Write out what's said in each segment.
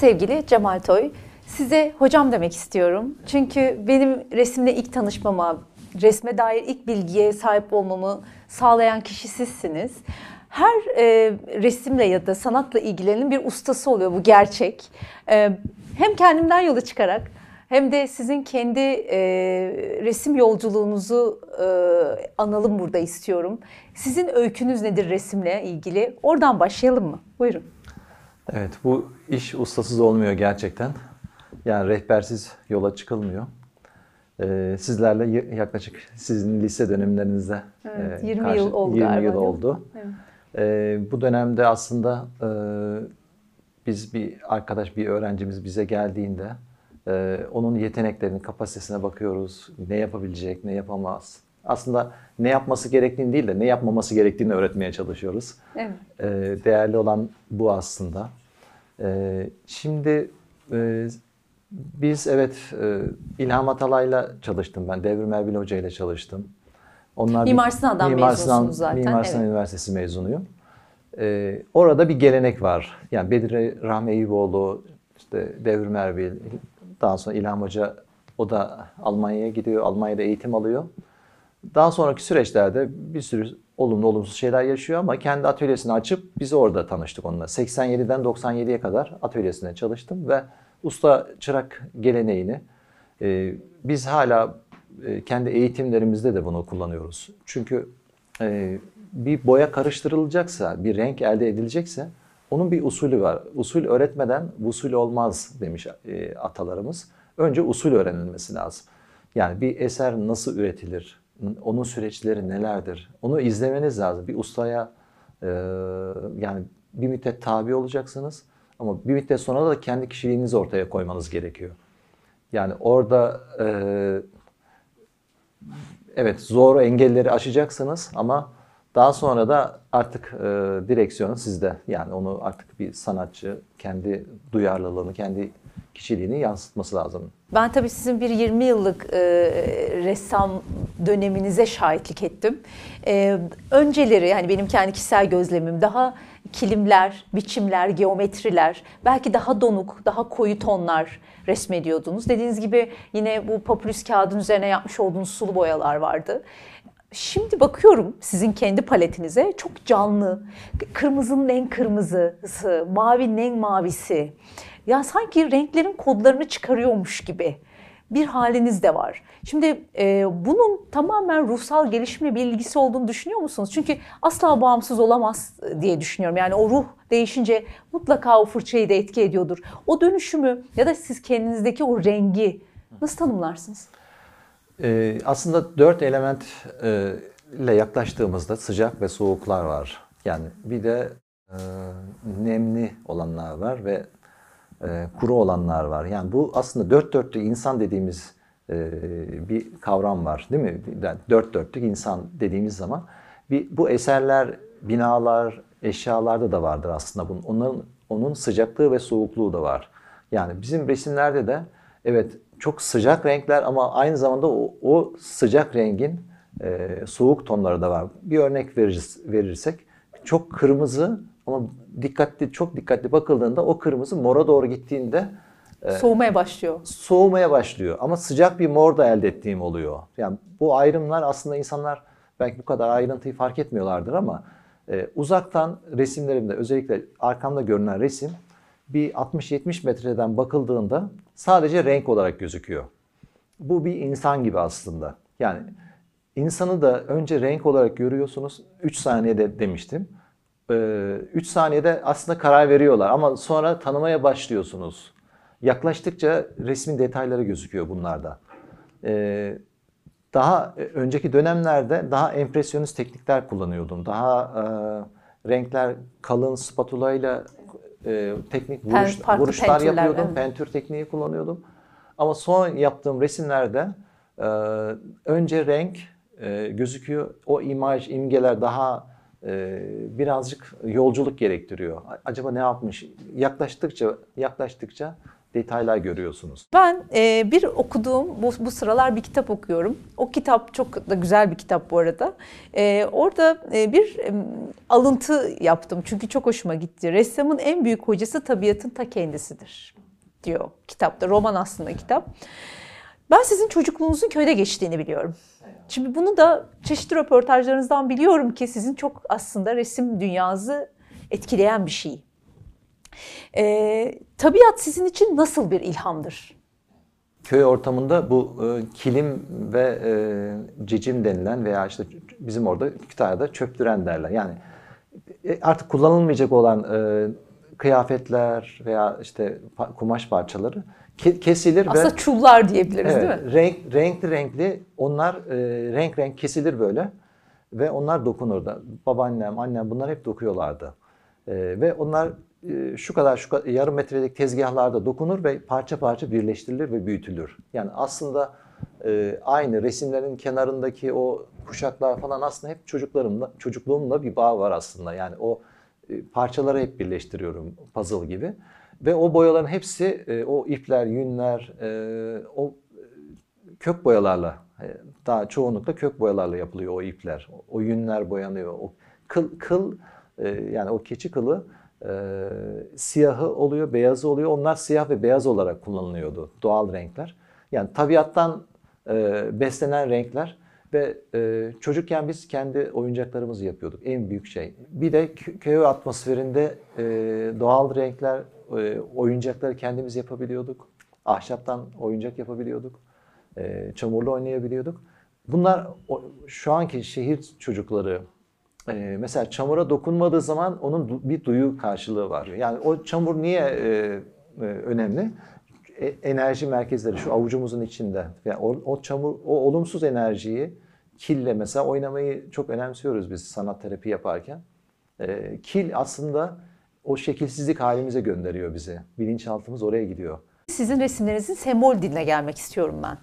sevgili Cemal Toy. Size hocam demek istiyorum. Çünkü benim resimle ilk tanışmama, resme dair ilk bilgiye sahip olmamı sağlayan kişi sizsiniz. Her e, resimle ya da sanatla ilgilenin bir ustası oluyor bu gerçek. E, hem kendimden yola çıkarak hem de sizin kendi e, resim yolculuğunuzu e, analım burada istiyorum. Sizin öykünüz nedir resimle ilgili? Oradan başlayalım mı? Buyurun. Evet, bu iş ustasız olmuyor gerçekten. Yani rehbersiz yola çıkılmıyor. Ee, sizlerle yaklaşık sizin lise dönemlerinizde Evet, e, 20 yıl oldu 20 galiba, yıl oldu. Evet. Ee, bu dönemde aslında e, biz bir arkadaş, bir öğrencimiz bize geldiğinde e, onun yeteneklerinin kapasitesine bakıyoruz. Ne yapabilecek, ne yapamaz. Aslında ne yapması gerektiğini değil de ne yapmaması gerektiğini öğretmeye çalışıyoruz. Evet. E, değerli olan bu aslında. E, şimdi e, biz evet e, İlham Atalay'la çalıştım ben. Devrim Erbil Hoca ile çalıştım. Onlar Mimar Sinan'dan Mimar mezunsunuz zaten, Mimar Sinan evet. Üniversitesi mezunuyum. E, orada bir gelenek var. Yani Bedir Rahmi Eyüboğlu, işte Devrim Erbil, daha sonra İlham Hoca o da Almanya'ya gidiyor. Almanya'da eğitim alıyor. Daha sonraki süreçlerde bir sürü olumlu olumsuz şeyler yaşıyor ama kendi atölyesini açıp biz orada tanıştık onunla. 87'den 97'ye kadar atölyesinde çalıştım ve usta çırak geleneğini e, biz hala e, kendi eğitimlerimizde de bunu kullanıyoruz. Çünkü e, bir boya karıştırılacaksa, bir renk elde edilecekse onun bir usulü var. Usul öğretmeden usul olmaz demiş e, atalarımız. Önce usul öğrenilmesi lazım. Yani bir eser nasıl üretilir? Onun süreçleri nelerdir? Onu izlemeniz lazım. Bir ustaya e, yani bir müddet tabi olacaksınız ama bir müddet sonra da kendi kişiliğinizi ortaya koymanız gerekiyor. Yani orada e, evet zor engelleri aşacaksınız ama daha sonra da artık e, direksiyon sizde. Yani onu artık bir sanatçı kendi duyarlılığını, kendi kişiliğini yansıtması lazım. Ben tabii sizin bir 20 yıllık e, ressam döneminize şahitlik ettim. E, önceleri yani benim kendi kişisel gözlemim daha kilimler, biçimler, geometriler, belki daha donuk, daha koyu tonlar resmediyordunuz. Dediğiniz gibi yine bu papyrus kağıdın üzerine yapmış olduğunuz sulu boyalar vardı. Şimdi bakıyorum sizin kendi paletinize çok canlı. Kırmızının en kırmızısı, mavinin en mavisi. Ya sanki renklerin kodlarını çıkarıyormuş gibi bir haliniz de var. Şimdi e, bunun tamamen ruhsal gelişimle bir ilgisi olduğunu düşünüyor musunuz? Çünkü asla bağımsız olamaz diye düşünüyorum. Yani o ruh değişince mutlaka o fırçayı da etki ediyordur. O dönüşümü ya da siz kendinizdeki o rengi nasıl tanımlarsınız? Ee, aslında dört element e, ile yaklaştığımızda sıcak ve soğuklar var. Yani bir de e, nemli olanlar var ve e, kuru olanlar var. Yani bu aslında dört dörtlük insan dediğimiz e, bir kavram var değil mi? Yani dört dörtlük insan dediğimiz zaman bir, bu eserler, binalar, eşyalarda da vardır aslında bunun. Onların onun sıcaklığı ve soğukluğu da var. Yani bizim resimlerde de evet çok sıcak renkler ama aynı zamanda o, o sıcak rengin e, soğuk tonları da var. Bir örnek veririz, verirsek çok kırmızı ama dikkatli çok dikkatli bakıldığında o kırmızı mora doğru gittiğinde Soğumaya başlıyor. soğumaya başlıyor. Ama sıcak bir mor da elde ettiğim oluyor. Yani bu ayrımlar aslında insanlar belki bu kadar ayrıntıyı fark etmiyorlardır ama e, uzaktan resimlerimde özellikle arkamda görünen resim bir 60-70 metreden bakıldığında sadece renk olarak gözüküyor. Bu bir insan gibi aslında. Yani insanı da önce renk olarak görüyorsunuz. 3 saniyede demiştim. 3 saniyede aslında karar veriyorlar ama sonra tanımaya başlıyorsunuz. Yaklaştıkça resmin detayları gözüküyor bunlarda. Ee, daha önceki dönemlerde daha empresyonist teknikler kullanıyordum. Daha e, renkler kalın spatula ile teknik Pen- vuruş, farklı vuruşlar yapıyordum. evet. Pentür tekniği kullanıyordum. Ama son yaptığım resimlerde e, önce renk e, gözüküyor. O imaj, imgeler daha birazcık yolculuk gerektiriyor. Acaba ne yapmış? Yaklaştıkça yaklaştıkça detaylar görüyorsunuz. Ben e, bir okuduğum, bu, bu sıralar bir kitap okuyorum. O kitap çok da güzel bir kitap bu arada. E, orada e, bir e, alıntı yaptım çünkü çok hoşuma gitti. Ressamın en büyük hocası tabiatın ta kendisidir diyor kitapta. Roman aslında kitap. Ben sizin çocukluğunuzun köyde geçtiğini biliyorum. Şimdi bunu da çeşitli röportajlarınızdan biliyorum ki sizin çok aslında resim dünyası etkileyen bir şey. Ee, tabiat sizin için nasıl bir ilhamdır? Köy ortamında bu e, kilim ve e, cicim denilen veya işte bizim orada Kütahya'da çöptüren derler. Yani e, artık kullanılmayacak olan e, kıyafetler veya işte kumaş parçaları ke- kesilir ve Aslında çullar diyebiliriz Evet, değil mi? Renk, renkli renkli onlar e, renk renk kesilir böyle ve onlar dokunur da. Babaannem, annem bunlar hep dokuyorlardı. E, ve onlar e, şu kadar şu kadar, yarım metrelik tezgahlarda dokunur ve parça parça birleştirilir ve büyütülür. Yani aslında e, aynı resimlerin kenarındaki o kuşaklar falan aslında hep çocuklarımla, çocukluğumla bir bağ var aslında. Yani o e, parçaları hep birleştiriyorum puzzle gibi. Ve o boyaların hepsi, e, o ipler, yünler, e, o kök boyalarla, e, daha çoğunlukla kök boyalarla yapılıyor o ipler. O yünler boyanıyor. O kıl, kıl e, yani o keçi kılı e, siyahı oluyor, beyazı oluyor. Onlar siyah ve beyaz olarak kullanılıyordu. Doğal renkler. Yani tabiattan e, beslenen renkler ve e, çocukken biz kendi oyuncaklarımızı yapıyorduk. En büyük şey. Bir de kö- köy atmosferinde e, doğal renkler, e, oyuncakları kendimiz yapabiliyorduk. Ahşaptan oyuncak yapabiliyorduk. E, çamurlu oynayabiliyorduk. Bunlar o, şu anki şehir çocukları e, mesela çamura dokunmadığı zaman onun bir duyu karşılığı var. Yani o çamur niye e, önemli? Enerji merkezleri şu avucumuzun içinde. Yani o, o çamur, o olumsuz enerjiyi kille mesela oynamayı çok önemsiyoruz biz sanat terapi yaparken. E, kil aslında o şekilsizlik halimize gönderiyor bizi. Bilinçaltımız oraya gidiyor. Sizin resimlerinizin sembol diline gelmek istiyorum ben.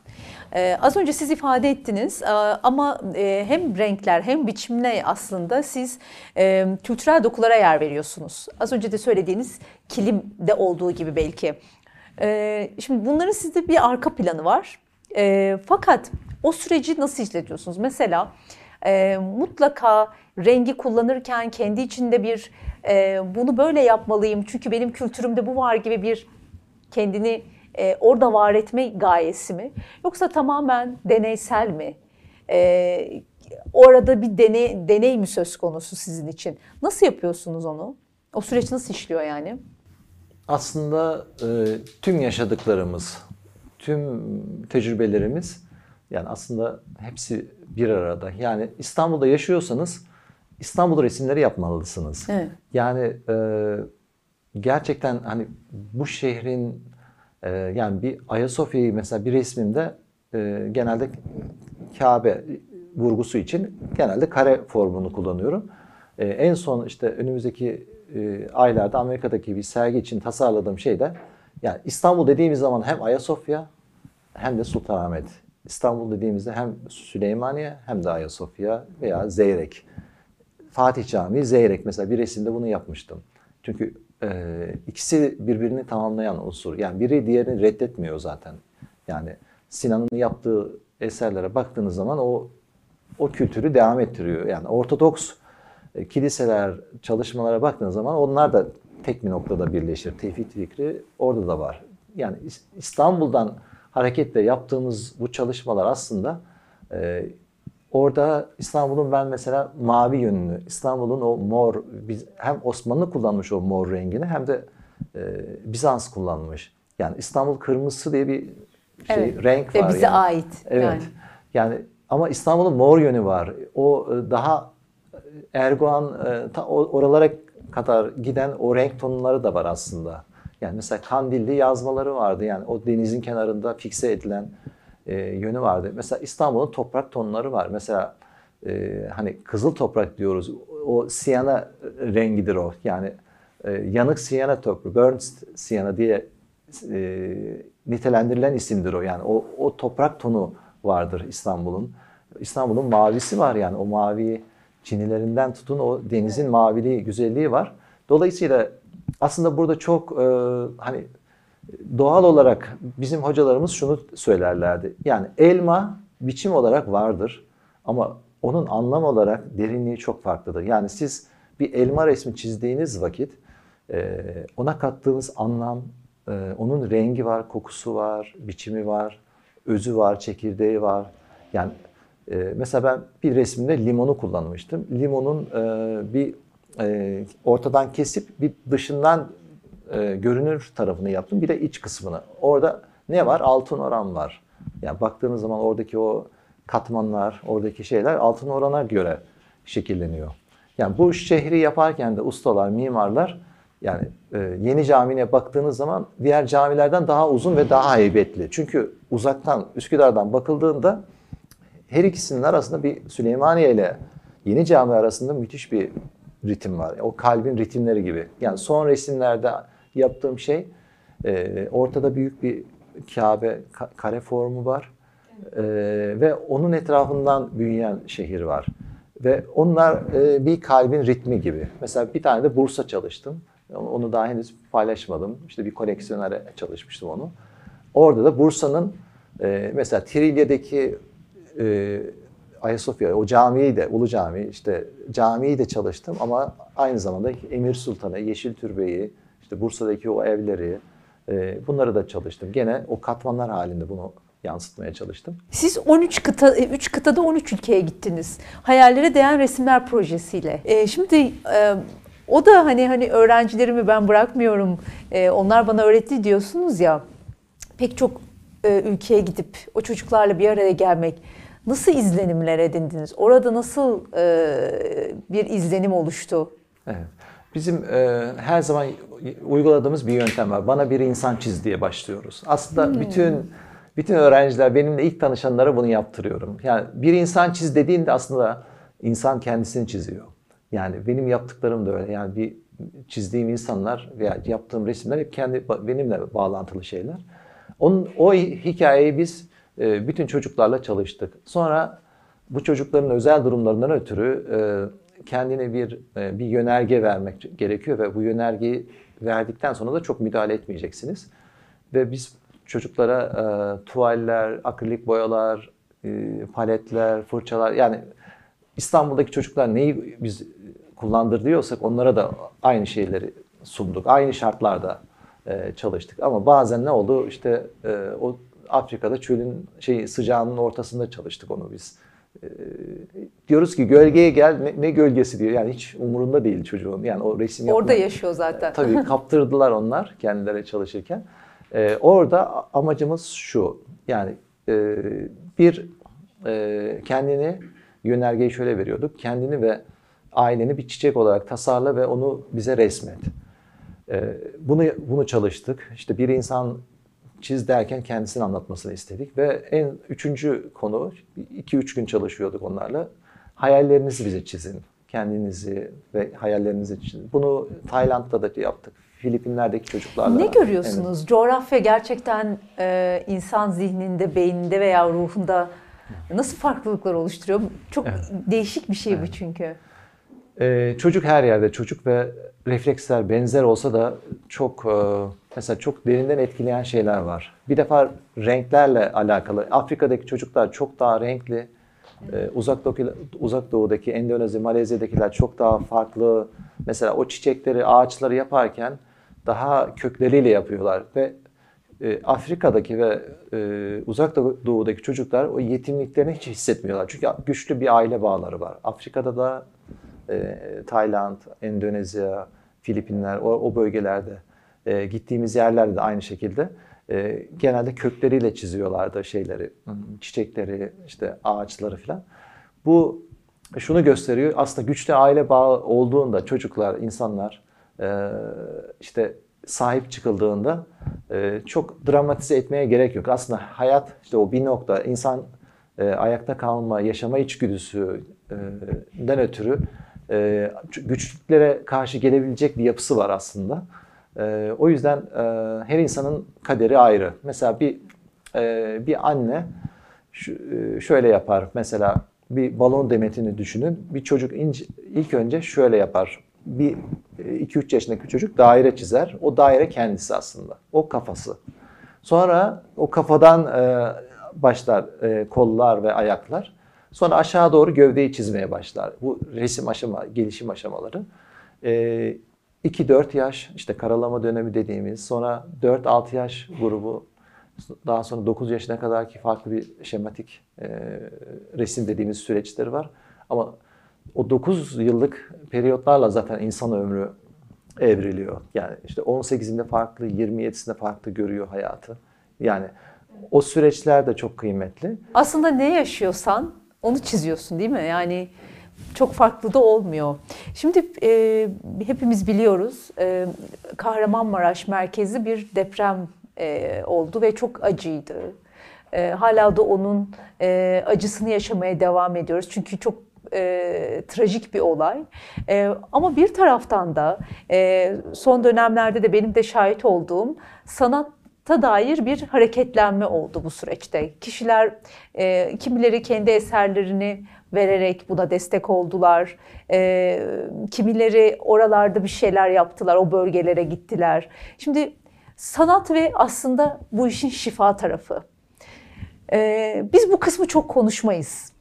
Ee, az önce siz ifade ettiniz e, ama e, hem renkler hem biçimle aslında siz e, kültürel dokulara yer veriyorsunuz. Az önce de söylediğiniz kilimde olduğu gibi belki. E, şimdi bunların sizde bir arka planı var. E, fakat o süreci nasıl işletiyorsunuz? Mesela e, mutlaka rengi kullanırken kendi içinde bir e, bunu böyle yapmalıyım çünkü benim kültürümde bu var gibi bir kendini e, orada var etme gayesi mi? Yoksa tamamen deneysel mi? E, orada bir deney, deney mi söz konusu sizin için? Nasıl yapıyorsunuz onu? O süreç nasıl işliyor yani? Aslında e, tüm yaşadıklarımız, tüm tecrübelerimiz yani aslında hepsi bir arada. Yani İstanbul'da yaşıyorsanız İstanbul resimleri yapmalısınız. Evet. Yani e, gerçekten hani bu şehrin e, yani bir Ayasofya'yı mesela bir resmimde e, genelde Kabe vurgusu için genelde kare formunu kullanıyorum. E, en son işte önümüzdeki e, aylarda Amerika'daki bir sergi için tasarladığım şey de yani İstanbul dediğimiz zaman hem Ayasofya hem de Sultanahmet. İstanbul dediğimizde hem Süleymaniye hem de Ayasofya veya Zeyrek. Fatih Camii, Zeyrek mesela bir resimde bunu yapmıştım. Çünkü e, ikisi birbirini tamamlayan unsur. Yani biri diğerini reddetmiyor zaten. Yani Sinan'ın yaptığı eserlere baktığınız zaman o o kültürü devam ettiriyor. Yani Ortodoks e, kiliseler çalışmalara baktığınız zaman onlar da tek bir noktada birleşir. Tevhid fikri orada da var. Yani İs- İstanbul'dan hareketle yaptığımız bu çalışmalar aslında e, orada İstanbul'un ben mesela mavi yönünü, İstanbul'un o mor, biz- hem Osmanlı kullanmış o mor rengini hem de e, Bizans kullanmış. Yani İstanbul kırmızısı diye bir şey, Evet. renk Ve var. bize yani. ait. Evet. Yani. Yani. ama İstanbul'un mor yönü var. O e, daha Erdoğan e, ta oralara kadar giden o renk tonları da var aslında. Yani mesela Kandilli yazmaları vardı. Yani o denizin kenarında fikse edilen e, yönü vardı. Mesela İstanbul'un toprak tonları var. Mesela e, hani kızıl toprak diyoruz. O siyana rengidir o. Yani e, yanık siyana toprağı, burnt siyana diye e, nitelendirilen isimdir o. Yani o, o toprak tonu vardır İstanbul'un. İstanbul'un mavisi var yani o mavi çinilerinden tutun o denizin maviliği, güzelliği var. Dolayısıyla aslında burada çok e, hani doğal olarak bizim hocalarımız şunu söylerlerdi. Yani elma biçim olarak vardır ama onun anlam olarak derinliği çok farklıdır. Yani siz bir elma resmi çizdiğiniz vakit e, ona kattığınız anlam, e, onun rengi var, kokusu var, biçimi var, özü var, çekirdeği var. Yani e, mesela ben bir resimde limonu kullanmıştım. Limonun bir ortadan kesip bir dışından e, görünür tarafını yaptım. Bir de iç kısmını. Orada ne var? Altın oran var. Yani baktığınız zaman oradaki o katmanlar, oradaki şeyler altın orana göre şekilleniyor. Yani bu şehri yaparken de ustalar, mimarlar yani e, yeni camine baktığınız zaman diğer camilerden daha uzun ve daha heybetli. Çünkü uzaktan Üsküdar'dan bakıldığında her ikisinin arasında bir Süleymaniye ile Yeni Cami arasında müthiş bir ritim var. O kalbin ritimleri gibi. Yani son resimlerde yaptığım şey e, ortada büyük bir Kabe kare formu var. E, ve onun etrafından büyüyen şehir var. Ve onlar e, bir kalbin ritmi gibi. Mesela bir tane de Bursa çalıştım. Onu daha henüz paylaşmadım. İşte bir koleksiyonere çalışmıştım onu. Orada da Bursa'nın e, mesela Trilya'daki e, Ayasofya, o camiyi de, Ulu Cami, işte camiyi de çalıştım ama aynı zamanda Emir Sultan'ı, Yeşil Türbe'yi, işte Bursa'daki o evleri, e, bunları da çalıştım. Gene o katmanlar halinde bunu yansıtmaya çalıştım. Siz 13 kıta 3 kıtada 13 ülkeye gittiniz. Hayallere değen resimler projesiyle. E, şimdi e, o da hani hani öğrencilerimi ben bırakmıyorum. E, onlar bana öğretti diyorsunuz ya. Pek çok e, ülkeye gidip o çocuklarla bir araya gelmek nasıl izlenimler edindiniz? Orada nasıl e, bir izlenim oluştu? Evet. Bizim e, her zaman uyguladığımız bir yöntem var. Bana bir insan çiz diye başlıyoruz. Aslında hmm. bütün bütün öğrenciler benimle ilk tanışanlara bunu yaptırıyorum. Yani bir insan çiz dediğinde aslında insan kendisini çiziyor. Yani benim yaptıklarım da öyle. Yani bir çizdiğim insanlar veya yaptığım resimler hep kendi benimle bağlantılı şeyler. Onun, o hikayeyi biz e, bütün çocuklarla çalıştık. Sonra bu çocukların özel durumlarından ötürü e, kendine bir e, bir yönerge vermek gerekiyor ve bu yönergeyi verdikten sonra da çok müdahale etmeyeceksiniz. Ve biz çocuklara e, tuvaller, akrilik boyalar, e, paletler, fırçalar yani İstanbul'daki çocuklar neyi biz kullandırıyorsak onlara da aynı şeyleri sunduk. Aynı şartlarda e, çalıştık. Ama bazen ne oldu? İşte e, o Afrika'da çölün şey sıcağının ortasında çalıştık onu biz. E, diyoruz ki gölgeye gel ne, ne gölgesi diyor. Yani hiç umurunda değil çocuğun. Yani o resim Orada yapma, yaşıyor zaten. tabii kaptırdılar onlar kendileri çalışırken. E, orada amacımız şu. Yani e, bir e, kendini yönergeyi şöyle veriyorduk. Kendini ve aileni bir çiçek olarak tasarla ve onu bize resmet. E, bunu bunu çalıştık. İşte bir insan çiz derken kendisini anlatmasını istedik ve en üçüncü konu iki üç gün çalışıyorduk onlarla. Hayallerinizi bize çizin. Kendinizi ve hayallerinizi çizin. Bunu Tayland'da da yaptık. Filipinler'deki çocuklarla. Ne görüyorsunuz? Evet. Coğrafya gerçekten e, insan zihninde, beyninde veya ruhunda nasıl farklılıklar oluşturuyor? Çok evet. değişik bir şey evet. bu çünkü. Ee, çocuk her yerde çocuk ve refleksler benzer olsa da çok e, mesela çok derinden etkileyen şeyler var. Bir defa renklerle alakalı. Afrika'daki çocuklar çok daha renkli. Ee, uzak, doğu, uzak doğudaki, Endonezya, Malezya'dakiler çok daha farklı. Mesela o çiçekleri, ağaçları yaparken daha kökleriyle yapıyorlar ve e, Afrika'daki ve e, uzak doğudaki çocuklar o yetimliklerini hiç hissetmiyorlar. Çünkü güçlü bir aile bağları var. Afrika'da da e, Tayland, Endonezya, Filipinler o, o bölgelerde e, gittiğimiz yerlerde de aynı şekilde e, genelde kökleriyle çiziyorlardı şeyleri, çiçekleri, işte ağaçları falan. Bu şunu gösteriyor. Aslında güçlü aile bağı olduğunda çocuklar, insanlar e, işte sahip çıkıldığında e, çok dramatize etmeye gerek yok. Aslında hayat işte o bir nokta insan e, ayakta kalma, yaşama içgüdüsünden ötürü e, güçlüklere karşı gelebilecek bir yapısı var aslında. E, o yüzden e, her insanın kaderi ayrı. Mesela bir e, bir anne şu, e, şöyle yapar. Mesela bir balon demetini düşünün. Bir çocuk ince, ilk önce şöyle yapar. Bir 2-3 yaşındaki çocuk daire çizer. O daire kendisi aslında. O kafası. Sonra o kafadan e, başlar e, kollar ve ayaklar. Sonra aşağı doğru gövdeyi çizmeye başlar. Bu resim aşama, gelişim aşamaları. E, 2-4 yaş işte karalama dönemi dediğimiz sonra 4-6 yaş grubu daha sonra 9 yaşına kadar ki farklı bir şematik e, resim dediğimiz süreçleri var. Ama o 9 yıllık periyotlarla zaten insan ömrü evriliyor. Yani işte 18'inde farklı, 27'sinde farklı görüyor hayatı. Yani o süreçler de çok kıymetli. Aslında ne yaşıyorsan onu çiziyorsun değil mi? Yani çok farklı da olmuyor. Şimdi e, hepimiz biliyoruz e, Kahramanmaraş merkezi bir deprem e, oldu ve çok acıydı. E, hala da onun e, acısını yaşamaya devam ediyoruz. Çünkü çok e, trajik bir olay. E, ama bir taraftan da e, son dönemlerde de benim de şahit olduğum sanatta dair bir hareketlenme oldu bu süreçte. Kişiler e, kimileri kendi eserlerini vererek buna destek oldular. E, kimileri oralarda bir şeyler yaptılar, o bölgelere gittiler. Şimdi sanat ve aslında bu işin şifa tarafı. E, biz bu kısmı çok konuşmayız.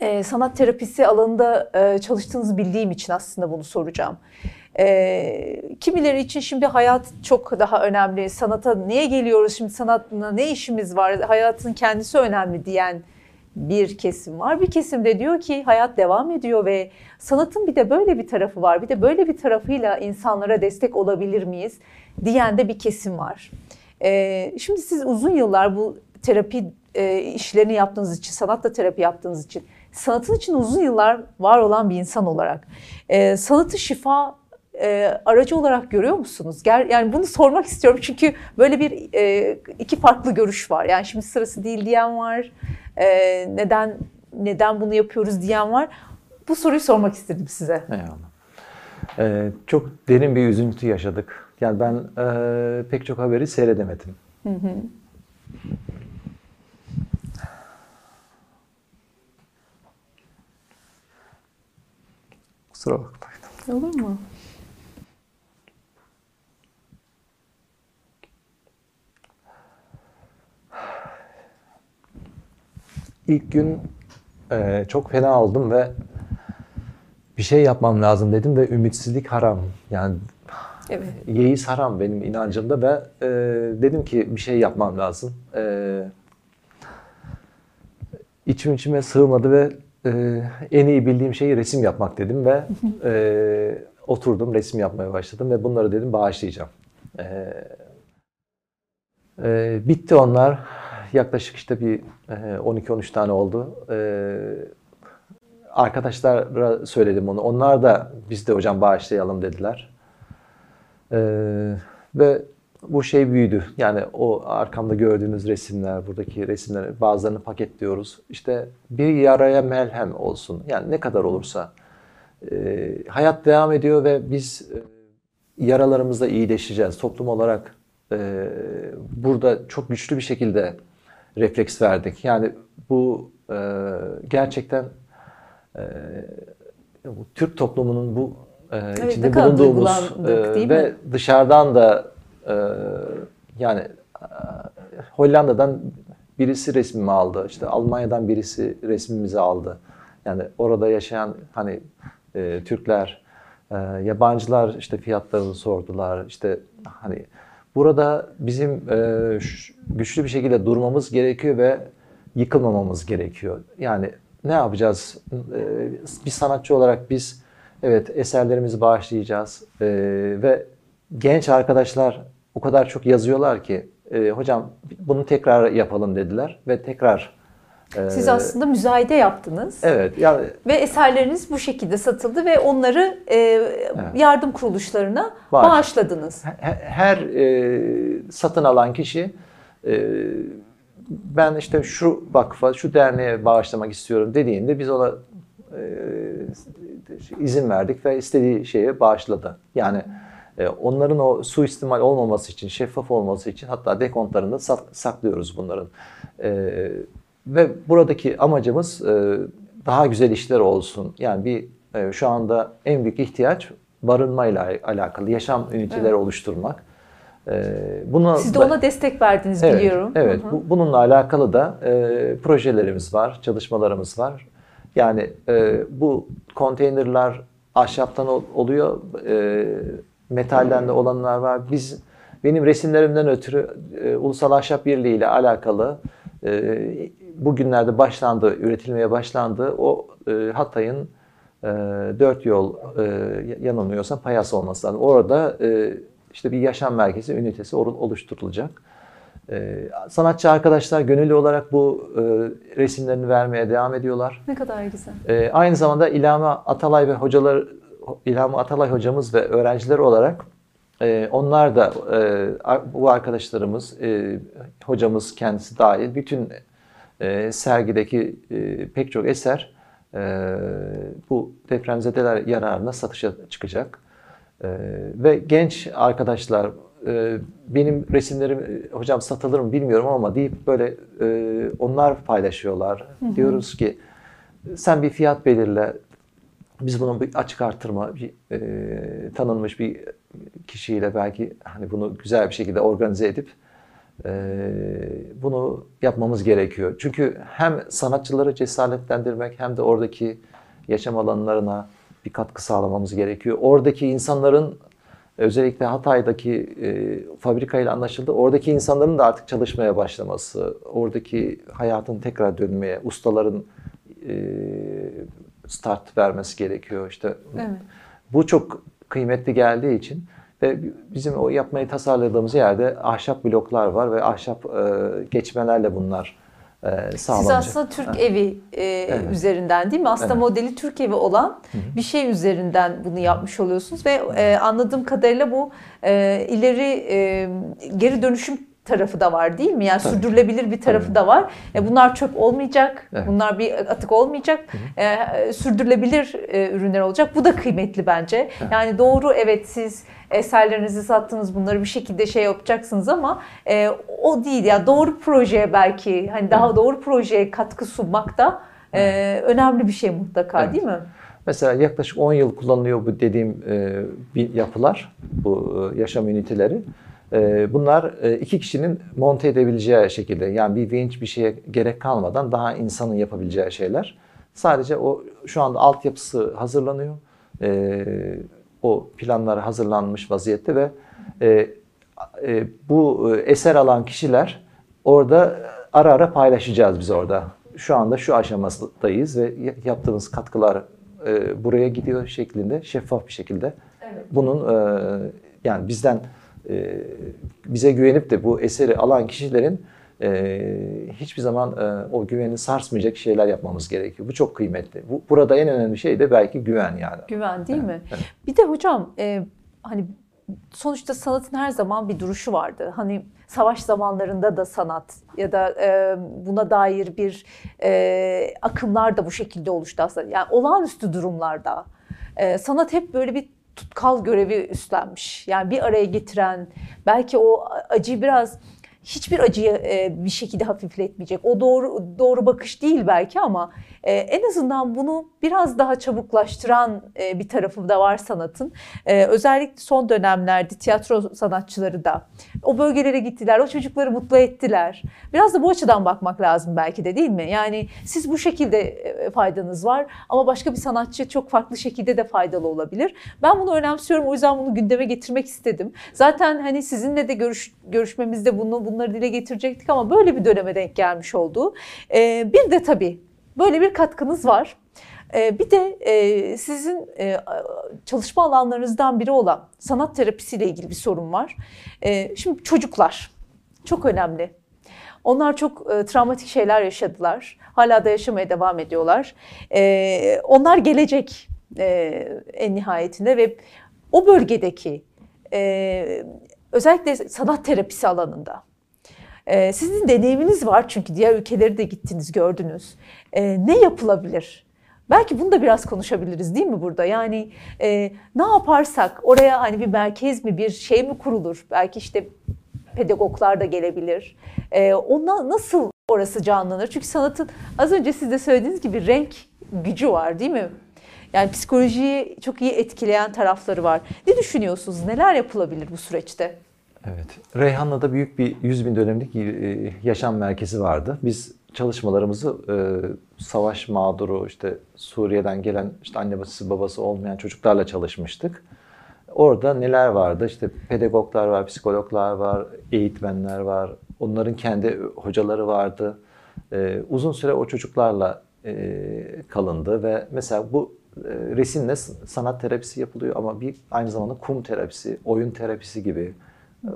E, sanat terapisi alanında e, çalıştığınızı bildiğim için aslında bunu soracağım. E, kimileri için şimdi hayat çok daha önemli. Sanata niye geliyoruz şimdi sanatla ne işimiz var? Hayatın kendisi önemli diyen bir kesim var. Bir kesim de diyor ki hayat devam ediyor ve sanatın bir de böyle bir tarafı var. Bir de böyle bir tarafıyla insanlara destek olabilir miyiz diyen de bir kesim var. Ee, şimdi siz uzun yıllar bu terapi e, işlerini yaptığınız için, sanatla terapi yaptığınız için, sanatın için uzun yıllar var olan bir insan olarak e, sanatı şifa e, aracı olarak görüyor musunuz? Ger yani bunu sormak istiyorum çünkü böyle bir e, iki farklı görüş var. Yani şimdi sırası değil diyen var, e, neden neden bunu yapıyoruz diyen var. Bu soruyu sormak istedim size. Eyvallah. Ee, çok derin bir üzüntü yaşadık. Yani ben e, pek çok haberi seyredemedim. Hı hı. Kusura bakmayın. Olur mu? İlk gün e, çok fena oldum ve bir şey yapmam lazım dedim ve ümitsizlik haram. Yani evet. yeis haram benim inancımda ve e, dedim ki bir şey yapmam lazım. E, içim içime sığmadı ve e, en iyi bildiğim şeyi resim yapmak dedim ve e, oturdum resim yapmaya başladım ve bunları dedim bağışlayacağım. E, e, bitti onlar. Yaklaşık işte bir 12-13 tane oldu. Arkadaşlara söyledim onu. Onlar da biz de hocam bağışlayalım dediler. Ve bu şey büyüdü. Yani o arkamda gördüğünüz resimler, buradaki resimler bazılarını paketliyoruz. İşte bir yaraya melhem olsun. Yani ne kadar olursa. hayat devam ediyor ve biz yaralarımızda iyileşeceğiz. Toplum olarak burada çok güçlü bir şekilde refleks verdik. Yani bu e, gerçekten e, bu Türk toplumunun bu e, evet, içinde bulunduğumuz e, ve mi? dışarıdan da e, yani e, Hollanda'dan birisi resmimi aldı. İşte Almanya'dan birisi resmimizi aldı. Yani orada yaşayan hani e, Türkler, e, yabancılar işte fiyatlarını sordular. İşte hani Burada bizim e, güçlü bir şekilde durmamız gerekiyor ve yıkılmamamız gerekiyor. Yani ne yapacağız? E, bir sanatçı olarak biz evet eserlerimizi bağışlayacağız e, ve genç arkadaşlar o kadar çok yazıyorlar ki e, hocam bunu tekrar yapalım dediler ve tekrar siz aslında müzayede yaptınız. Evet. Yani, ve eserleriniz bu şekilde satıldı ve onları e, evet. yardım kuruluşlarına Bağış. bağışladınız. Her, her e, satın alan kişi e, ben işte şu vakfa, şu derneğe bağışlamak istiyorum dediğinde biz ona e, izin verdik ve istediği şeye bağışladı. Yani e, onların o suistimal olmaması için, şeffaf olması için hatta dekontlarını da saklıyoruz bunların. E, ve buradaki amacımız e, daha güzel işler olsun. Yani bir e, şu anda en büyük ihtiyaç barınmayla alakalı yaşam üniteleri Evet. oluşturmak. E, Buna Siz de ona destek verdiniz Evet, biliyorum. Evet, Hı hı. bu- bununla alakalı da e, projelerimiz var, çalışmalarımız var. Yani e, bu konteynerler ahşaptan ol- oluyor, e, metalden de olanlar var. Biz benim resimlerimden ötürü e, Ulusal Ahşap Birliği ile alakalı e, bugünlerde başlandı, üretilmeye başlandı. O e, Hatay'ın e, dört yol e, yanılmıyorsam Payas olması lazım. Orada e, işte bir yaşam merkezi ünitesi oluşturulacak. Ee, sanatçı arkadaşlar gönüllü olarak bu e, resimlerini vermeye devam ediyorlar. Ne kadar güzel. Ee, aynı zamanda İlhami Atalay ve hocalar İlhami Atalay hocamız ve öğrenciler olarak e, onlar da e, bu arkadaşlarımız e, hocamız kendisi dahil bütün e, sergideki e, pek çok eser e, bu depremzedeler yararına satışa çıkacak. E, ve genç arkadaşlar e, benim resimlerim e, hocam satılır mı bilmiyorum ama deyip böyle e, onlar paylaşıyorlar. Diyoruz ki sen bir fiyat belirle. Biz bunun bir açık artırma, bir, e, tanınmış bir kişiyle belki hani bunu güzel bir şekilde organize edip bunu yapmamız gerekiyor. Çünkü hem sanatçıları cesaretlendirmek hem de oradaki yaşam alanlarına bir katkı sağlamamız gerekiyor. Oradaki insanların özellikle Hatay'daki e, fabrikayla anlaşıldı. Oradaki insanların da artık çalışmaya başlaması, oradaki hayatın tekrar dönmeye, ustaların e, start vermesi gerekiyor. İşte Evet. bu çok kıymetli geldiği için ve bizim o yapmayı tasarladığımız yerde ahşap bloklar var ve ahşap e, geçmelerle bunlar e, Siz aslında Türk evi e, Evet. üzerinden değil mi? Aslında Evet. modeli Türk evi olan bir şey üzerinden bunu yapmış oluyorsunuz ve e, anladığım kadarıyla bu e, ileri e, geri dönüşüm tarafı da var değil mi? Yani Tabii. sürdürülebilir bir tarafı Tabii. da var. E, bunlar çöp olmayacak. Evet. Bunlar bir atık olmayacak. E, sürdürülebilir e, ürünler olacak. Bu da kıymetli bence. Yani doğru evet siz eserlerinizi sattınız bunları bir şekilde şey yapacaksınız ama e, o değil ya doğru projeye belki hani daha doğru projeye katkı sunmak da e, önemli bir şey mutlaka Evet. değil mi? Mesela yaklaşık 10 yıl kullanılıyor bu dediğim e, yapılar, bu e, yaşam üniteleri. E, bunlar e, iki kişinin monte edebileceği şekilde, yani bir vinç bir şeye gerek kalmadan daha insanın yapabileceği şeyler. Sadece o şu anda altyapısı hazırlanıyor. E, o planlar hazırlanmış vaziyette ve e, e, bu eser alan kişiler orada ara ara paylaşacağız biz orada. Şu anda şu aşamadayız ve ya- yaptığımız katkılar buraya gidiyor şeklinde şeffaf bir şekilde. Evet. Bunun yani bizden e, bize güvenip de bu eseri alan kişilerin e, hiçbir zaman e, o güveni sarsmayacak şeyler yapmamız gerekiyor. Bu çok kıymetli. Bu, burada en önemli şey de belki güven yani. Güven değil mi? Bir de hocam e, hani sonuçta sanatın her zaman bir duruşu vardı. Hani savaş zamanlarında da sanat ya da e, buna dair bir e, akımlar da bu şekilde oluştu aslında. Yani olağanüstü durumlarda e, sanat hep böyle bir tutkal görevi üstlenmiş. Yani bir araya getiren, belki o acıyı biraz hiçbir acıyı e, bir şekilde hafifletmeyecek. O doğru doğru bakış değil belki ama e, en azından bunu biraz daha çabuklaştıran e, bir tarafı da var sanatın. E, özellikle son dönemlerde tiyatro sanatçıları da o bölgelere gittiler, o çocukları mutlu ettiler. Biraz da bu açıdan bakmak lazım belki de değil mi? Yani siz bu şekilde e, faydanız var ama başka bir sanatçı çok farklı şekilde de faydalı olabilir. Ben bunu önemsiyorum o yüzden bunu gündeme getirmek istedim. Zaten hani sizinle de görüş, görüşmemizde bunu bunları dile getirecektik ama böyle bir döneme denk gelmiş oldu. E, bir de tabii böyle bir katkınız var. Ee, Bir de e, sizin e, çalışma alanlarınızdan biri olan sanat terapisiyle ilgili bir sorun var. E, Şimdi çocuklar çok önemli. Onlar çok e, travmatik şeyler yaşadılar. Hala da yaşamaya devam ediyorlar. E, Onlar gelecek en nihayetinde ve o bölgedeki özellikle sanat terapisi alanında ee, sizin deneyiminiz var çünkü diğer ülkeleri de gittiniz gördünüz. Ee, ne yapılabilir? Belki bunu da biraz konuşabiliriz değil mi burada? Yani e, ne yaparsak oraya hani bir merkez mi bir şey mi kurulur? Belki işte pedagoglar da gelebilir. Ee, ona nasıl orası canlanır? Çünkü sanatın az önce siz de söylediğiniz gibi renk gücü var değil mi? Yani psikolojiyi çok iyi etkileyen tarafları var. Ne düşünüyorsunuz? Neler yapılabilir bu süreçte? Evet. Reyhanlı'da büyük bir 100 bin dönemlik e, yaşam merkezi vardı. Biz çalışmalarımızı e, savaş mağduru, işte Suriye'den gelen işte anne babası babası olmayan çocuklarla çalışmıştık. Orada neler vardı? İşte pedagoglar var, psikologlar var, eğitmenler var. Onların kendi hocaları vardı. E, uzun süre o çocuklarla e, kalındı ve mesela bu e, resimle sanat terapisi yapılıyor ama bir aynı zamanda kum terapisi, oyun terapisi gibi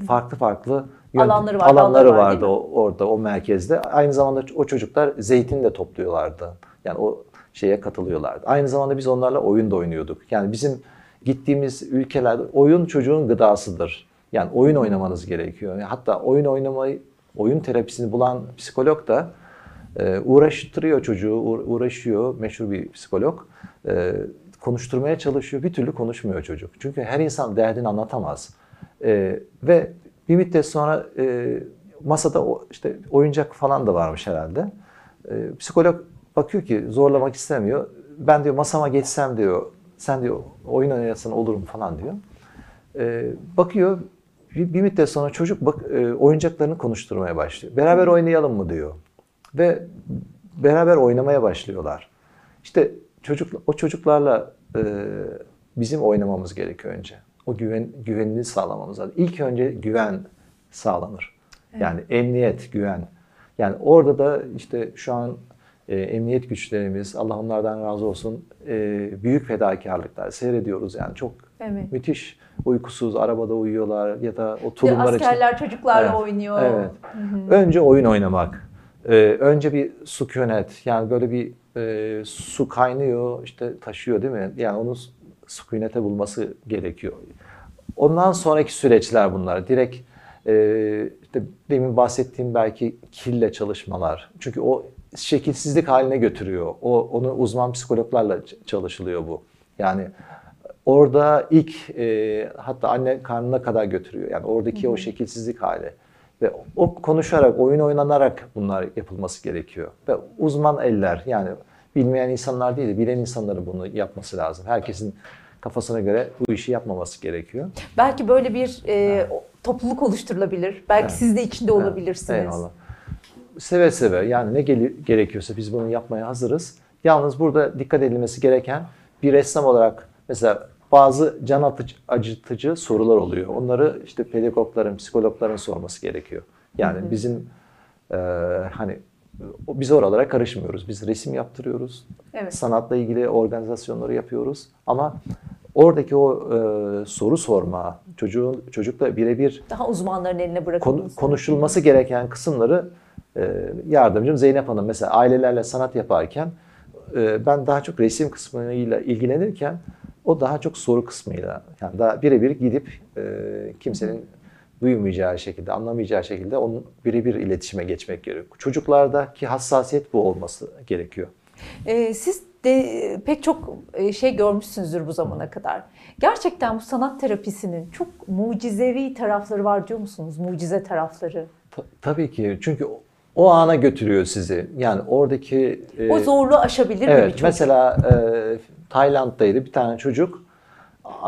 farklı farklı Alanları var, alanları dalları var, vardı mi? o, orada o merkezde. Aynı zamanda o çocuklar zeytin de topluyorlardı. Yani o şeye katılıyorlardı. Aynı zamanda biz onlarla oyun da oynuyorduk. Yani bizim gittiğimiz ülkelerde oyun çocuğun gıdasıdır. Yani oyun oynamanız gerekiyor. Yani hatta oyun oynamayı, oyun terapisini bulan psikolog da e, uğraştırıyor çocuğu, uğra- uğraşıyor. Meşhur bir psikolog. E, konuşturmaya çalışıyor. Bir türlü konuşmuyor çocuk. Çünkü her insan derdini anlatamaz. E, ve bir müddet sonra e, masada o, işte oyuncak falan da varmış herhalde. E, psikolog bakıyor ki zorlamak istemiyor. Ben diyor masama geçsem diyor. Sen diyor oyun oynasın olur mu falan diyor. E, bakıyor bir, bir müddet sonra çocuk bak, e, oyuncaklarını konuşturmaya başlıyor. Beraber oynayalım mı diyor. Ve beraber oynamaya başlıyorlar. İşte çocuk o çocuklarla e, bizim oynamamız gerekiyor önce. O güven güvenini sağlamamız lazım. İlk önce güven sağlanır. Yani emniyet, güven. Yani orada da işte şu an e, emniyet güçlerimiz, Allah onlardan razı olsun, e, büyük fedakarlıklar seyrediyoruz yani çok Evet. müthiş uykusuz arabada uyuyorlar ya da o tulumlar için. askerler çocuklarla Evet, oynuyor. Evet. Önce oyun oynamak. Ee, önce bir sükunet. Yani böyle bir e, su kaynıyor, işte taşıyor değil mi? Yani onu sükunete bulması gerekiyor. Ondan sonraki süreçler bunlar. Direkt e, işte demin bahsettiğim belki kille çalışmalar. Çünkü o şekilsizlik haline götürüyor. O onu uzman psikologlarla çalışılıyor bu. Yani orada ilk e, hatta anne karnına kadar götürüyor. Yani oradaki o şekilsizlik hali. Ve o konuşarak, oyun oynanarak bunlar yapılması gerekiyor. Ve uzman eller yani bilmeyen insanlar değil de bilen insanların bunu yapması lazım. Herkesin kafasına göre bu işi yapmaması gerekiyor. Belki böyle bir e, topluluk oluşturulabilir. Belki Evet. siz de içinde Evet, olabilirsiniz. Eyvallah. Seve seve yani ne gerekiyorsa biz bunu yapmaya hazırız. Yalnız burada dikkat edilmesi gereken bir ressam olarak mesela bazı can atıcı, acıtıcı sorular oluyor. Onları işte pedagogların, psikologların sorması gerekiyor. Yani bizim e, hani biz oralara karışmıyoruz. Biz resim yaptırıyoruz. Evet. Sanatla ilgili organizasyonları yapıyoruz. Ama oradaki o e, soru sorma, çocuğun çocukla birebir Daha uzmanların eline bırakılması. konuşulması gereken kısımları e, yardımcım Zeynep Hanım mesela ailelerle sanat yaparken e, ben daha çok resim kısmıyla ilgilenirken o daha çok soru kısmıyla yani daha birebir gidip e, kimsenin duymayacağı şekilde, anlamayacağı şekilde onun birebir iletişime geçmek gerekiyor. Çocuklardaki hassasiyet bu olması gerekiyor. Ee, siz de pek çok e, şey görmüşsünüzdür bu zamana kadar. Gerçekten bu sanat terapisinin çok mucizevi tarafları var diyor musunuz? Mucize tarafları. Ta- tabii ki çünkü o- ana götürüyor sizi. Yani oradaki e, O zorluğu aşabilir mi bir Evet, çocuk? mesela e, Tayland'daydı bir tane çocuk.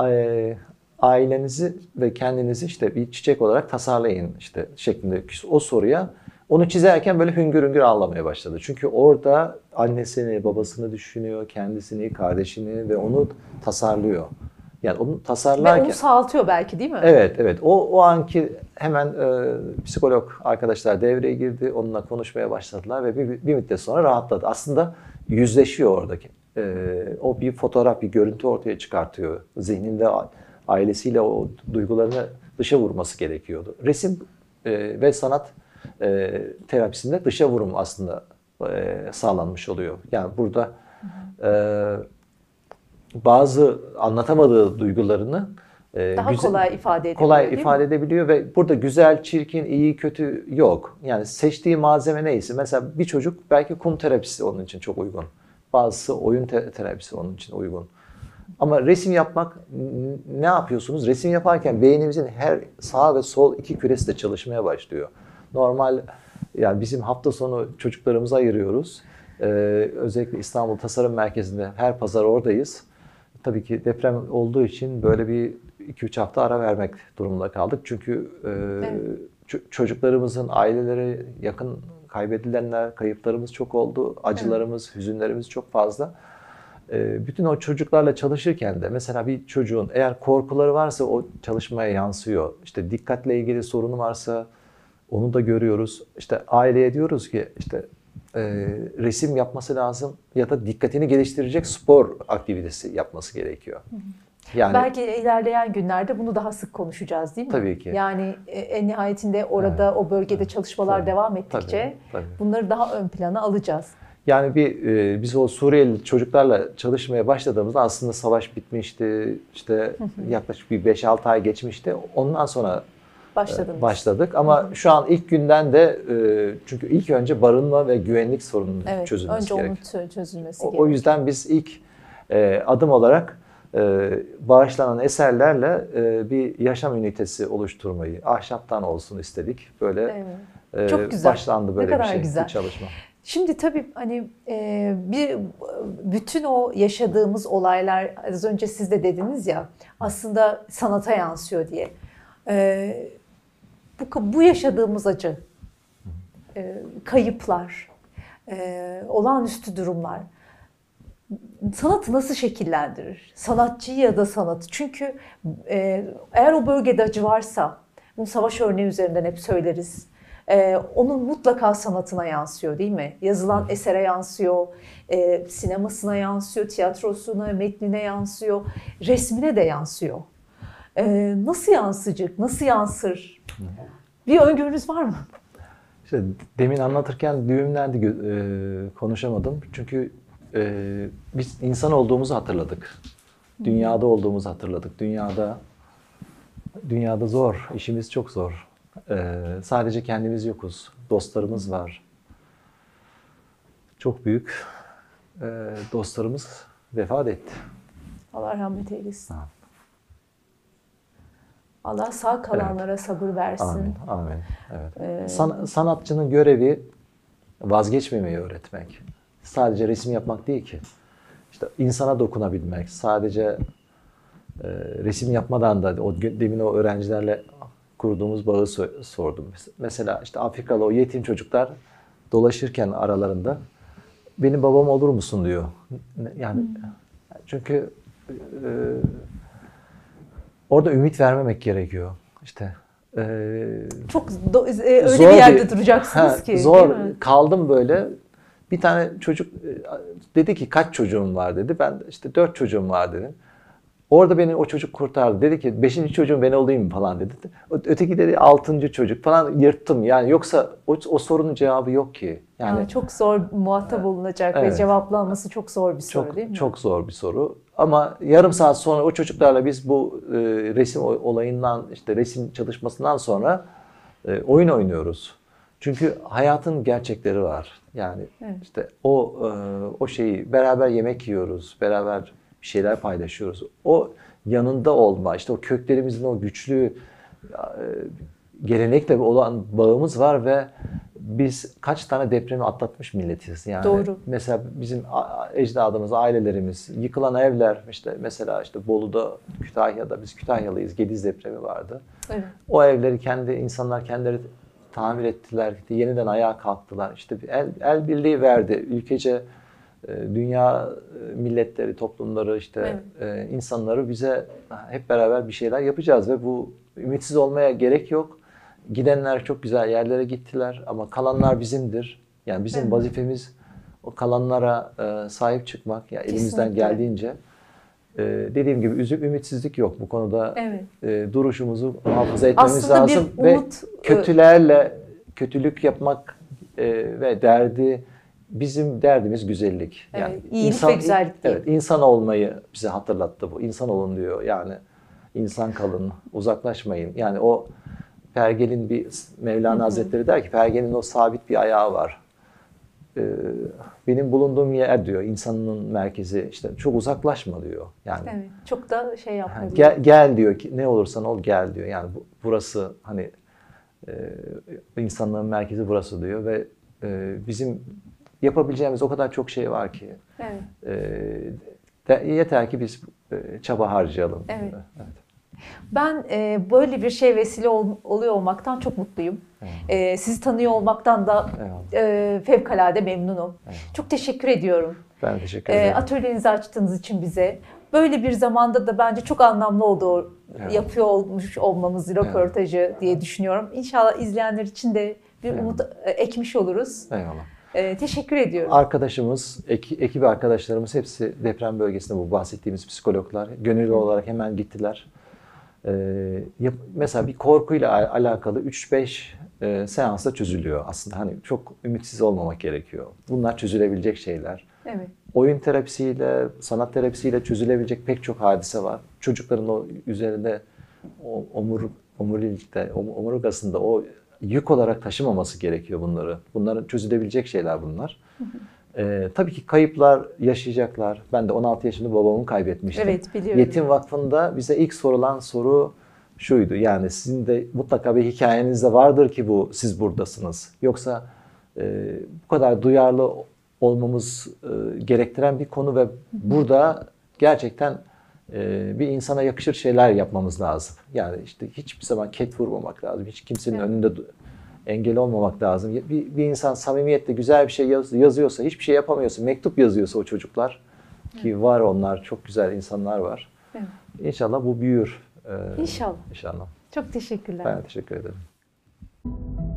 E, ailenizi ve kendinizi işte bir çiçek olarak tasarlayın işte şeklinde o soruya onu çizerken böyle hüngür hüngür ağlamaya başladı. Çünkü orada annesini, babasını düşünüyor, kendisini, kardeşini ve onu tasarlıyor. Yani onu Ve tasarlarken... onu sağaltıyor belki değil mi? Evet, evet. O, o anki hemen e, psikolog arkadaşlar devreye girdi. Onunla konuşmaya başladılar ve bir, bir müddet sonra rahatladı. Aslında yüzleşiyor oradaki. E, o bir fotoğraf, bir görüntü ortaya çıkartıyor. Zihninde ailesiyle o duygularını dışa vurması gerekiyordu. Resim e, ve sanat e, terapisinde dışa vurum aslında e, sağlanmış oluyor. Yani burada e, bazı anlatamadığı duygularını e, Daha güzel- kolay ifade edebiliyor kolay ifade edebiliyor ve burada güzel, çirkin, iyi, kötü yok. Yani seçtiği malzeme neyse. Mesela bir çocuk belki kum terapisi onun için çok uygun. Bazısı oyun te- terapisi onun için uygun. Ama resim yapmak ne yapıyorsunuz? Resim yaparken beynimizin her sağ ve sol iki küresi de çalışmaya başlıyor. Normal yani bizim hafta sonu çocuklarımızı ayırıyoruz. Ee, özellikle İstanbul Tasarım Merkezi'nde her pazar oradayız. tabii ki deprem olduğu için böyle bir 2-3 hafta ara vermek durumunda kaldık. Çünkü e, ço- çocuklarımızın aileleri yakın kaybedilenler, kayıplarımız çok oldu. Acılarımız, hüzünlerimiz çok fazla. E, bütün o çocuklarla çalışırken de mesela bir çocuğun eğer korkuları varsa o çalışmaya yansıyor. İşte dikkatle ilgili sorunu varsa onu da görüyoruz. İşte aileye diyoruz ki işte e, resim yapması lazım ya da dikkatini geliştirecek spor aktivitesi yapması gerekiyor. Yani Belki ilerleyen günlerde bunu daha sık konuşacağız değil mi? Tabii ki. Yani e, en nihayetinde orada o bölgede çalışmalar Tabii, devam ettikçe tabii, tabii. bunları daha ön plana alacağız. Yani bir e, biz o Suriyeli çocuklarla çalışmaya başladığımızda aslında savaş bitmişti. İşte yaklaşık bir 5-6 ay geçmişti. Ondan sonra Başladınız. başladık ama şu an ilk günden de e, çünkü ilk önce barınma ve güvenlik sorununun evet, çözülmesi önce gerek. onun çö- çözülmesi O, o gerekiyor. yüzden biz ilk e, adım olarak e, bağışlanan eserlerle e, bir yaşam ünitesi oluşturmayı ahşaptan olsun istedik. Böyle Evet. e, Çok güzel. başlandı Ne böyle kadar bir şey, güzel. bir çalışma. Şimdi tabii hani e, bir bütün o yaşadığımız olaylar az önce siz de dediniz ya aslında sanata yansıyor diye. E, bu bu yaşadığımız acı, e, kayıplar, e, olağanüstü durumlar sanatı nasıl şekillendirir? Sanatçıyı ya da sanatı. Çünkü e, eğer o bölgede acı varsa, bunu savaş örneği üzerinden hep söyleriz. E, onun mutlaka sanatına yansıyor değil mi? Yazılan esere yansıyor, e, sinemasına yansıyor, tiyatrosuna, metnine yansıyor, resmine de yansıyor. E, nasıl yansıyacak, nasıl yansır? Bir öngörünüz var mı? İşte demin anlatırken düğümlendi e, konuşamadım. Çünkü e, biz insan olduğumuzu hatırladık. Dünyada olduğumuzu hatırladık. Dünyada dünyada zor, işimiz çok zor. E, sadece kendimiz yokuz. Dostlarımız var. Çok büyük e, dostlarımız vefat etti. Allah rahmet eylesin. Allah sağ kalanlara sabır versin. Amin. Amin. Evet. Ee, San- sanatçının görevi vazgeçmemeyi öğretmek. Sadece resim yapmak değil ki. İşte insana dokunabilmek. Sadece e, resim yapmadan da o demin o öğrencilerle kurduğumuz bağı so- sordum. Mes- Mesela işte Afrikalı o yetim çocuklar dolaşırken aralarında benim babam olur musun diyor. Yani çünkü e, orada ümit vermemek gerekiyor. İşte e, Çok do- e, öyle Zor bir yerde bir- duracaksınız Ha, ki. Zor. Kaldım böyle. Bir tane çocuk e, dedi ki kaç çocuğum var dedi. Ben işte dört çocuğum var dedim. Orada beni o çocuk kurtardı. Dedi ki beşinci çocuğum ben olayım falan dedi. Öteki dedi altıncı çocuk falan yırttım. Yani yoksa o, o sorunun cevabı yok ki. Yani Yani çok zor muhatap olunacak ve Evet. cevaplanması çok zor bir soru değil çok mi? çok zor bir soru. Ama yarım saat sonra o çocuklarla biz bu e, resim olayından işte resim çalışmasından sonra e, oyun oynuyoruz. Çünkü hayatın gerçekleri var. Yani Evet. işte o e, o şeyi beraber yemek yiyoruz, beraber bir şeyler paylaşıyoruz. O yanında olma, işte o köklerimizin o güçlü e, gelenekle olan bağımız var ve biz kaç tane depremi atlatmış milletiz. Yani Doğru. mesela bizim ecdadımız, ailelerimiz, yıkılan evler işte mesela işte Bolu'da, Kütahya'da biz Kütahyalıyız. Gediz depremi vardı. Evet. O evleri kendi insanlar kendileri tamir ettiler, yeniden ayağa kalktılar. İşte el, el birliği verdi. Ülkece dünya e, milletleri, toplumları işte e, insanları bize hep beraber bir şeyler yapacağız ve bu ümitsiz olmaya gerek yok. Gidenler çok güzel yerlere gittiler ama kalanlar bizimdir. Yani bizim Evet. vazifemiz o kalanlara e, sahip çıkmak. Yani elimizden geldiğince. Dediğim gibi üzüp ümitsizlik yok bu konuda. Evet. E, duruşumuzu muhafaza etmemiz Aslında bir lazım ve umut, e, kötülerle kötülük yapmak e, ve derdi bizim derdimiz güzellik. Evet, iyilik ve güzellik değil. Evet, insan olmayı bize hatırlattı bu. İnsan olun diyor. Yani insan kalın, uzaklaşmayın. Yani o Pergel'in bir Mevlana Hazretleri der ki Pergel'in o sabit bir ayağı var. Ee, benim bulunduğum yer diyor insanın merkezi işte çok uzaklaşma diyor. Yani Evet. Çok da şey yapmıyor. Gel, gel diyor ki ne olursan ol gel diyor. Yani bu, burası hani e, insanlığın merkezi burası diyor ve e, bizim yapabileceğimiz o kadar çok şey var ki Evet. e, de- yeter ki biz e, çaba harcayalım. Evet. evet. Ben e, böyle bir şey vesile ol- oluyor olmaktan çok mutluyum. E, sizi tanıyor olmaktan da Eyvallah. e, fevkalade memnunum. Eyvallah. Çok teşekkür ediyorum. Ben teşekkür E, ederim. atölyenizi açtığınız için bize. Böyle bir zamanda da bence çok anlamlı oldu Evet. yapıyor olmuş olmamız röportajı diye düşünüyorum. İnşallah izleyenler için de bir umut e, ekmiş oluruz. Eyvallah. E, teşekkür ediyorum. Arkadaşımız, eki, ekip arkadaşlarımız hepsi deprem bölgesinde bu bahsettiğimiz psikologlar. Gönüllü olarak hemen gittiler. Ee, yap- mesela bir korkuyla al- alakalı 3-5 e, seansta çözülüyor aslında. Hani çok ümitsiz olmamak gerekiyor. Bunlar çözülebilecek şeyler. Evet. Oyun terapisiyle, sanat terapisiyle çözülebilecek pek çok hadise var. Çocukların o üzerinde o omur, omurilikte, om- omurgasında o yük olarak taşımaması gerekiyor bunları. Bunların çözülebilecek şeyler bunlar. Ee, tabii ki kayıplar yaşayacaklar. Ben de 16 yaşında babamı kaybetmiştim. Evet, biliyorum. Yetim Vakfı'nda bize ilk sorulan soru şuydu. Yani sizin de mutlaka bir hikayenizde vardır ki bu siz buradasınız. Yoksa e, bu kadar duyarlı olmamız e, gerektiren bir konu ve burada gerçekten bir insana yakışır şeyler yapmamız lazım. Yani işte hiçbir zaman ket vurmamak lazım. Hiç kimsenin Evet. önünde engel olmamak lazım. Bir, bir insan samimiyetle güzel bir şey yaz- yazıyorsa, hiçbir şey yapamıyorsa, mektup yazıyorsa o çocuklar ki var onlar çok güzel insanlar var. Evet. İnşallah bu büyür. Ee, İnşallah. İnşallah. Çok teşekkürler. Ben teşekkür ederim.